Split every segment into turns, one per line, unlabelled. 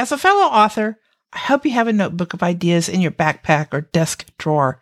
As a fellow author, I hope you have a notebook of ideas in your backpack or desk drawer.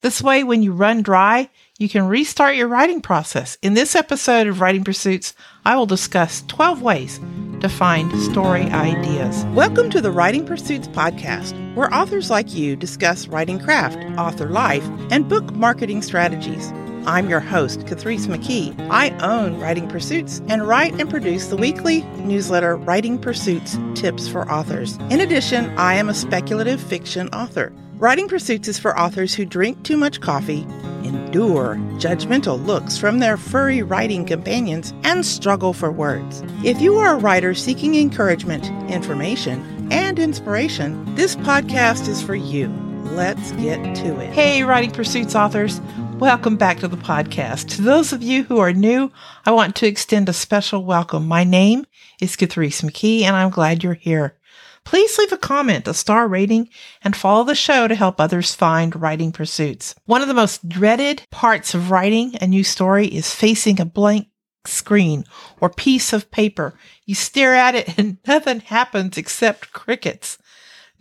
This way, when you run dry, you can restart your writing process. In this episode of Writing Pursuits, I will discuss 12 ways to find story ideas. Welcome to the Writing Pursuits podcast, where authors like you discuss writing craft, author life, and book marketing strategies. I'm your host, Catrice McKee. I own Writing Pursuits and write and produce the weekly newsletter Writing Pursuits Tips for Authors. In addition, I am a speculative fiction author. Writing Pursuits is for authors who drink too much coffee, endure judgmental looks from their furry writing companions, and struggle for words. If you are a writer seeking encouragement, information, and inspiration, this podcast is for you. Let's get to it. Hey, Writing Pursuits authors. Welcome back to the podcast. To those of you who are new, I want to extend a special welcome. My name is Catrice McKee, and I'm glad you're here. Please leave a comment, a star rating, and follow the show to help others find writing pursuits. One of the most dreaded parts of writing a new story is facing a blank screen or piece of paper. You stare at it and nothing happens except crickets.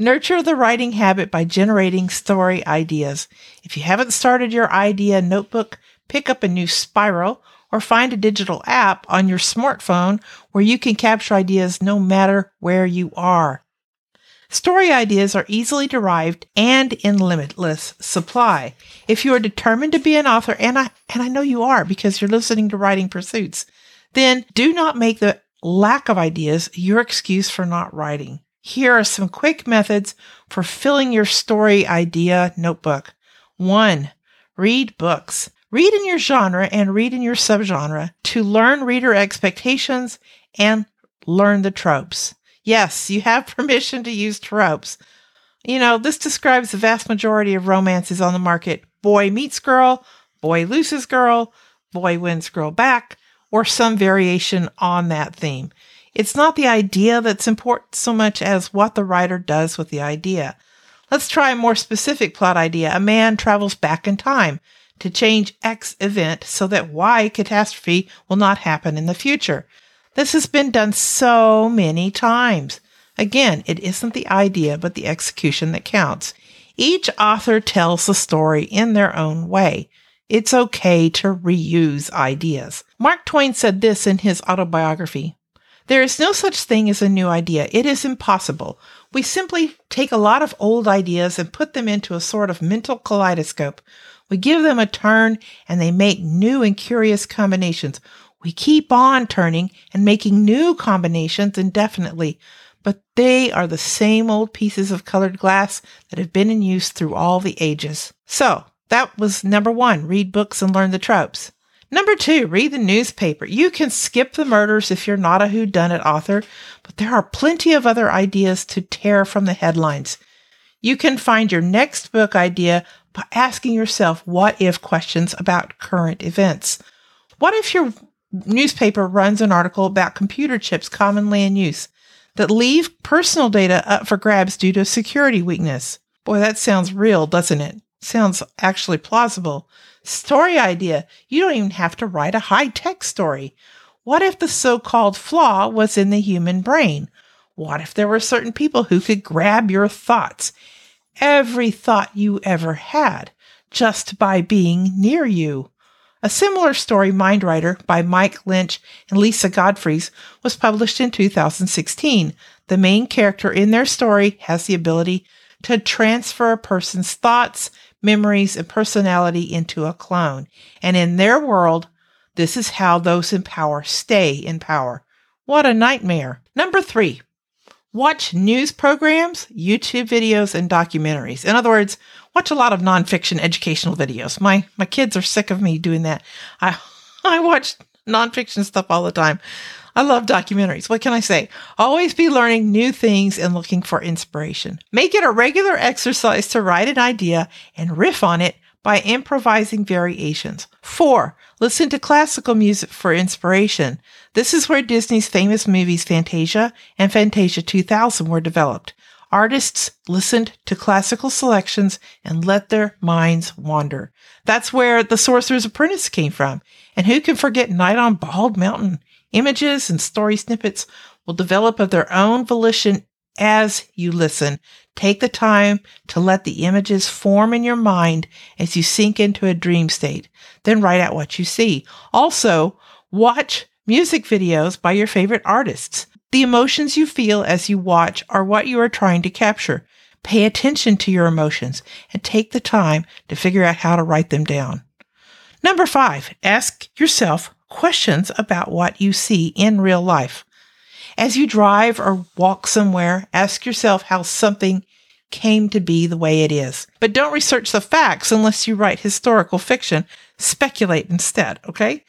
Nurture the writing habit by generating story ideas. If you haven't started your idea notebook, pick up a new spiral or find a digital app on your smartphone where you can capture ideas no matter where you are. Story ideas are easily derived and in limitless supply. If you are determined to be an author, and I, and I know you are because you're listening to Writing Pursuits, then do not make the lack of ideas your excuse for not writing. Here are some quick methods for filling your story idea notebook. One, read books. Read in your genre and read in your subgenre to learn reader expectations and learn the tropes. Yes, you have permission to use tropes. You know, this describes the vast majority of romances on the market. Boy meets girl, boy loses girl, boy wins girl back, or some variation on that theme. It's not the idea that's important so much as what the writer does with the idea. Let's try a more specific plot idea. A man travels back in time to change X event so that Y catastrophe will not happen in the future. This has been done so many times. Again, it isn't the idea, but the execution that counts. Each author tells the story in their own way. It's okay to reuse ideas. Mark Twain said this in his autobiography. There is no such thing as a new idea. It is impossible. We simply take a lot of old ideas and put them into a sort of mental kaleidoscope. We give them a turn and they make new and curious combinations. We keep on turning and making new combinations indefinitely, but they are the same old pieces of colored glass that have been in use through all the ages. So that was number one, read books and learn the tropes. Number two, read the newspaper. You can skip the murders if you're not a whodunit author, but there are plenty of other ideas to tear from the headlines. You can find your next book idea by asking yourself what if questions about current events. What if your newspaper runs an article about computer chips commonly in use that leave personal data up for grabs due to security weakness. Boy, that sounds real, doesn't it? Sounds actually plausible. Story idea. You don't even have to write a high tech story. What if the so called flaw was in the human brain? What if there were certain people who could grab your thoughts, every thought you ever had, just by being near you? A similar story, Mindwriter, by Mike Lynch and Lisa Godfrees, was published in 2016. The main character in their story has the ability to transfer a person's thoughts, memories, and personality into a clone. And in their world, this is how those in power stay in power. What a nightmare. Number three, watch news programs, YouTube videos, and documentaries. In other words, watch a lot of nonfiction educational videos. My my kids are sick of me doing that. I I watch nonfiction stuff all the time. I love documentaries. What can I say? Always be learning new things and looking for inspiration. Make it a regular exercise to write an idea and riff on it by improvising variations. Four, listen to classical music for inspiration. This is where Disney's famous movies Fantasia and Fantasia 2000 were developed. Artists listened to classical selections and let their minds wander. That's where The Sorcerer's Apprentice came from. And who can forget Night on Bald Mountain? Images and story snippets will develop of their own volition as you listen. Take the time to let the images form in your mind as you sink into a dream state. Then write out what you see. Also, watch music videos by your favorite artists. The emotions you feel as you watch are what you are trying to capture. Pay attention to your emotions and take the time to figure out how to write them down. Number five, ask yourself questions about what you see in real life. As you drive or walk somewhere, ask yourself how something came to be the way it is. But don't research the facts unless you write historical fiction. Speculate instead, okay?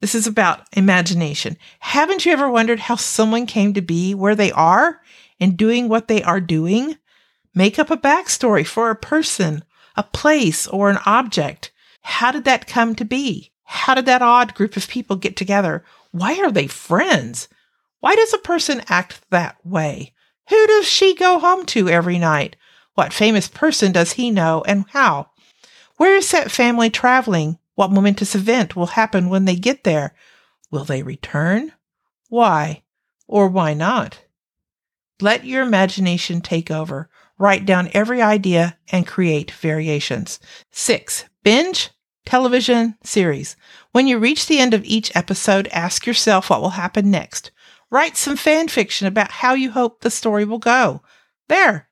This is about imagination. Haven't you ever wondered how someone came to be where they are and doing what they are doing? Make up a backstory for a person, a place, or an object. How did that come to be? How did that odd group of people get together? Why are they friends? Why does a person act that way? Who does she go home to every night? What famous person does he know and how? Where is that family traveling? What momentous event will happen when they get there? Will they return? Why? Or why not? Let your imagination take over. Write down every idea and create variations. Six, binge television series. When you reach the end of each episode, ask yourself what will happen next. Write some fan fiction about how you hope the story will go. There,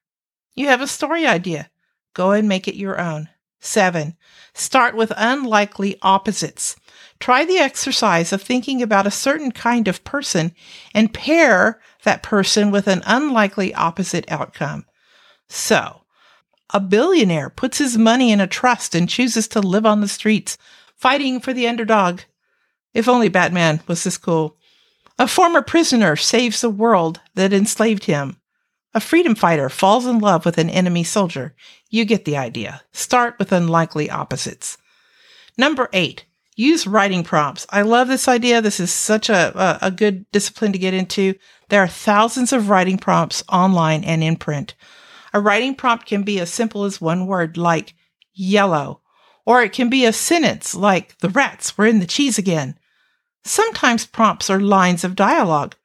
you have a story idea. Go and make it your own. Seven, start with unlikely opposites. Try the exercise of thinking about a certain kind of person and pair that person with an unlikely opposite outcome. So, a billionaire puts his money in a trust and chooses to live on the streets, fighting for the underdog. If only Batman was this cool. A former prisoner saves the world that enslaved him. A freedom fighter falls in love with an enemy soldier. You get the idea. Start with unlikely opposites. Number eight, use writing prompts. I love this idea. This is such a, a, a good discipline to get into. There are thousands of writing prompts online and in print. A writing prompt can be as simple as one word, like yellow, or it can be a sentence like the rats were in the cheese again. Sometimes prompts are lines of dialogue.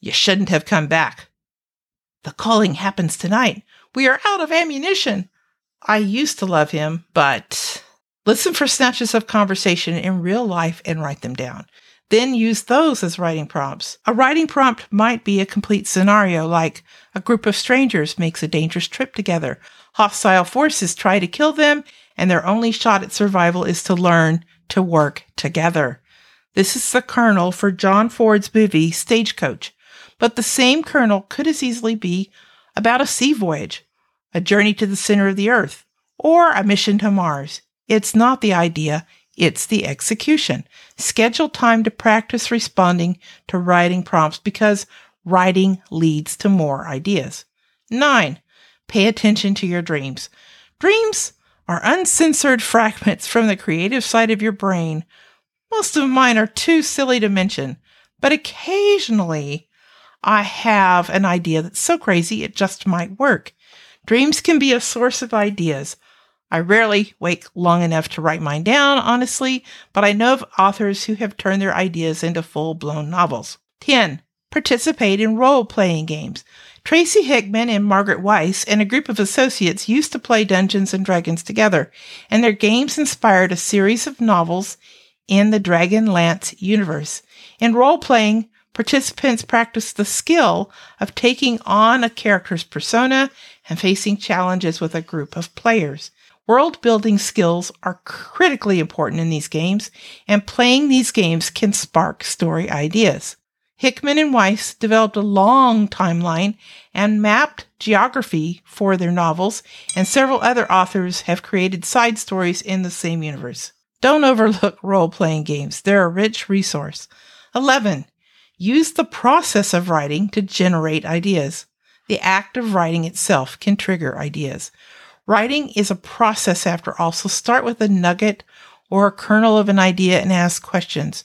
You shouldn't have come back. The calling happens tonight. We are out of ammunition. I used to love him, but listen for snatches of conversation in real life and write them down. Then use those as writing prompts. A writing prompt might be a complete scenario like a group of strangers makes a dangerous trip together. Hostile forces try to kill them and their only shot at survival is to learn to work together. This is the kernel for John Ford's movie Stagecoach, but the same kernel could as easily be about a sea voyage, a journey to the center of the earth, or a mission to Mars. It's not the idea, it's the execution. Schedule time to practice responding to writing prompts because writing leads to more ideas. Nine, pay attention to your dreams. Dreams are uncensored fragments from the creative side of your brain. Most of mine are too silly to mention, but occasionally I have an idea that's so crazy it just might work. Dreams can be a source of ideas. I rarely wake long enough to write mine down, honestly, but I know of authors who have turned their ideas into full blown novels. 10. Participate in role playing games. Tracy Hickman and Margaret Weis and a group of associates used to play Dungeons and Dragons together, and their games inspired a series of novels in the Dragonlance universe. In role playing, participants practice the skill of taking on a character's persona and facing challenges with a group of players. World building skills are critically important in these games, and playing these games can spark story ideas. Hickman and Weis developed a long timeline and mapped geography for their novels, and several other authors have created side stories in the same universe. Don't overlook role playing games, they're a rich resource. 11. Use the process of writing to generate ideas. The act of writing itself can trigger ideas. Writing is a process after all, so start with a nugget or a kernel of an idea and ask questions.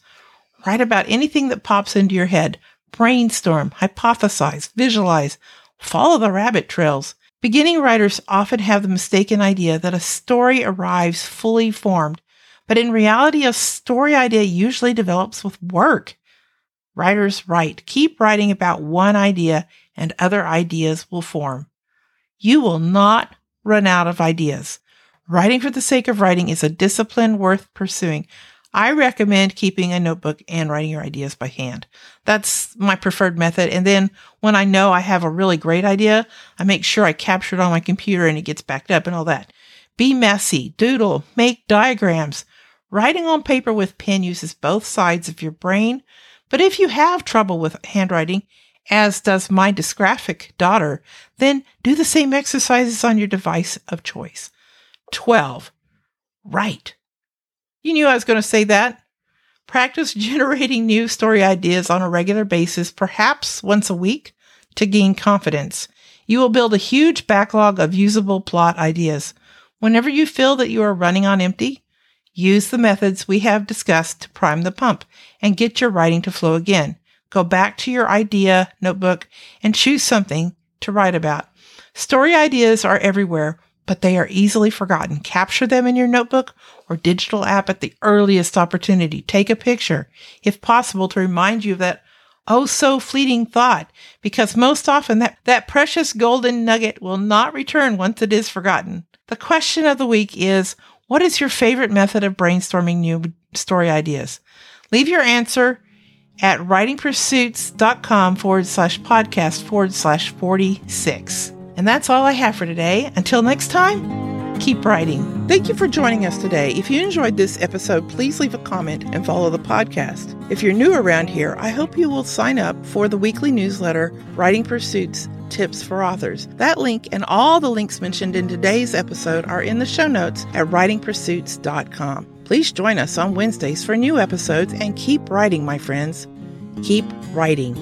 Write about anything that pops into your head. Brainstorm, hypothesize, visualize, follow the rabbit trails. Beginning writers often have the mistaken idea that a story arrives fully formed, but in reality, a story idea usually develops with work. Writers write. Keep writing about one idea and other ideas will form. You will not run out of ideas. Writing for the sake of writing is a discipline worth pursuing. I recommend keeping a notebook and writing your ideas by hand. That's my preferred method. And then when I know I have a really great idea, I make sure I capture it on my computer and it gets backed up and all that. Be messy, doodle, make diagrams. Writing on paper with pen uses both sides of your brain. But if you have trouble with handwriting, as does my dysgraphic daughter, then do the same exercises on your device of choice. 12. Write. You knew I was going to say that. Practice generating new story ideas on a regular basis, perhaps once a week, to gain confidence. You will build a huge backlog of usable plot ideas. Whenever you feel that you are running on empty, use the methods we have discussed to prime the pump and get your writing to flow again. Go back to your idea notebook and choose something to write about. Story ideas are everywhere, but they are easily forgotten. Capture them in your notebook or digital app at the earliest opportunity. Take a picture, if possible, to remind you of that oh so fleeting thought, because most often that, that precious golden nugget will not return once it is forgotten. The question of the week is What is your favorite method of brainstorming new story ideas? Leave your answer at writingpursuits.com forward slash podcast forward slash 46. And that's all I have for today. Until next time, keep writing. Thank you for joining us today. If you enjoyed this episode, please leave a comment and follow the podcast. If you're new around here, I hope you will sign up for the weekly newsletter, Writing Pursuits Tips for Authors. That link and all the links mentioned in today's episode are in the show notes at writingpursuits.com. Please join us on Wednesdays for new episodes and keep writing, my friends. Keep writing.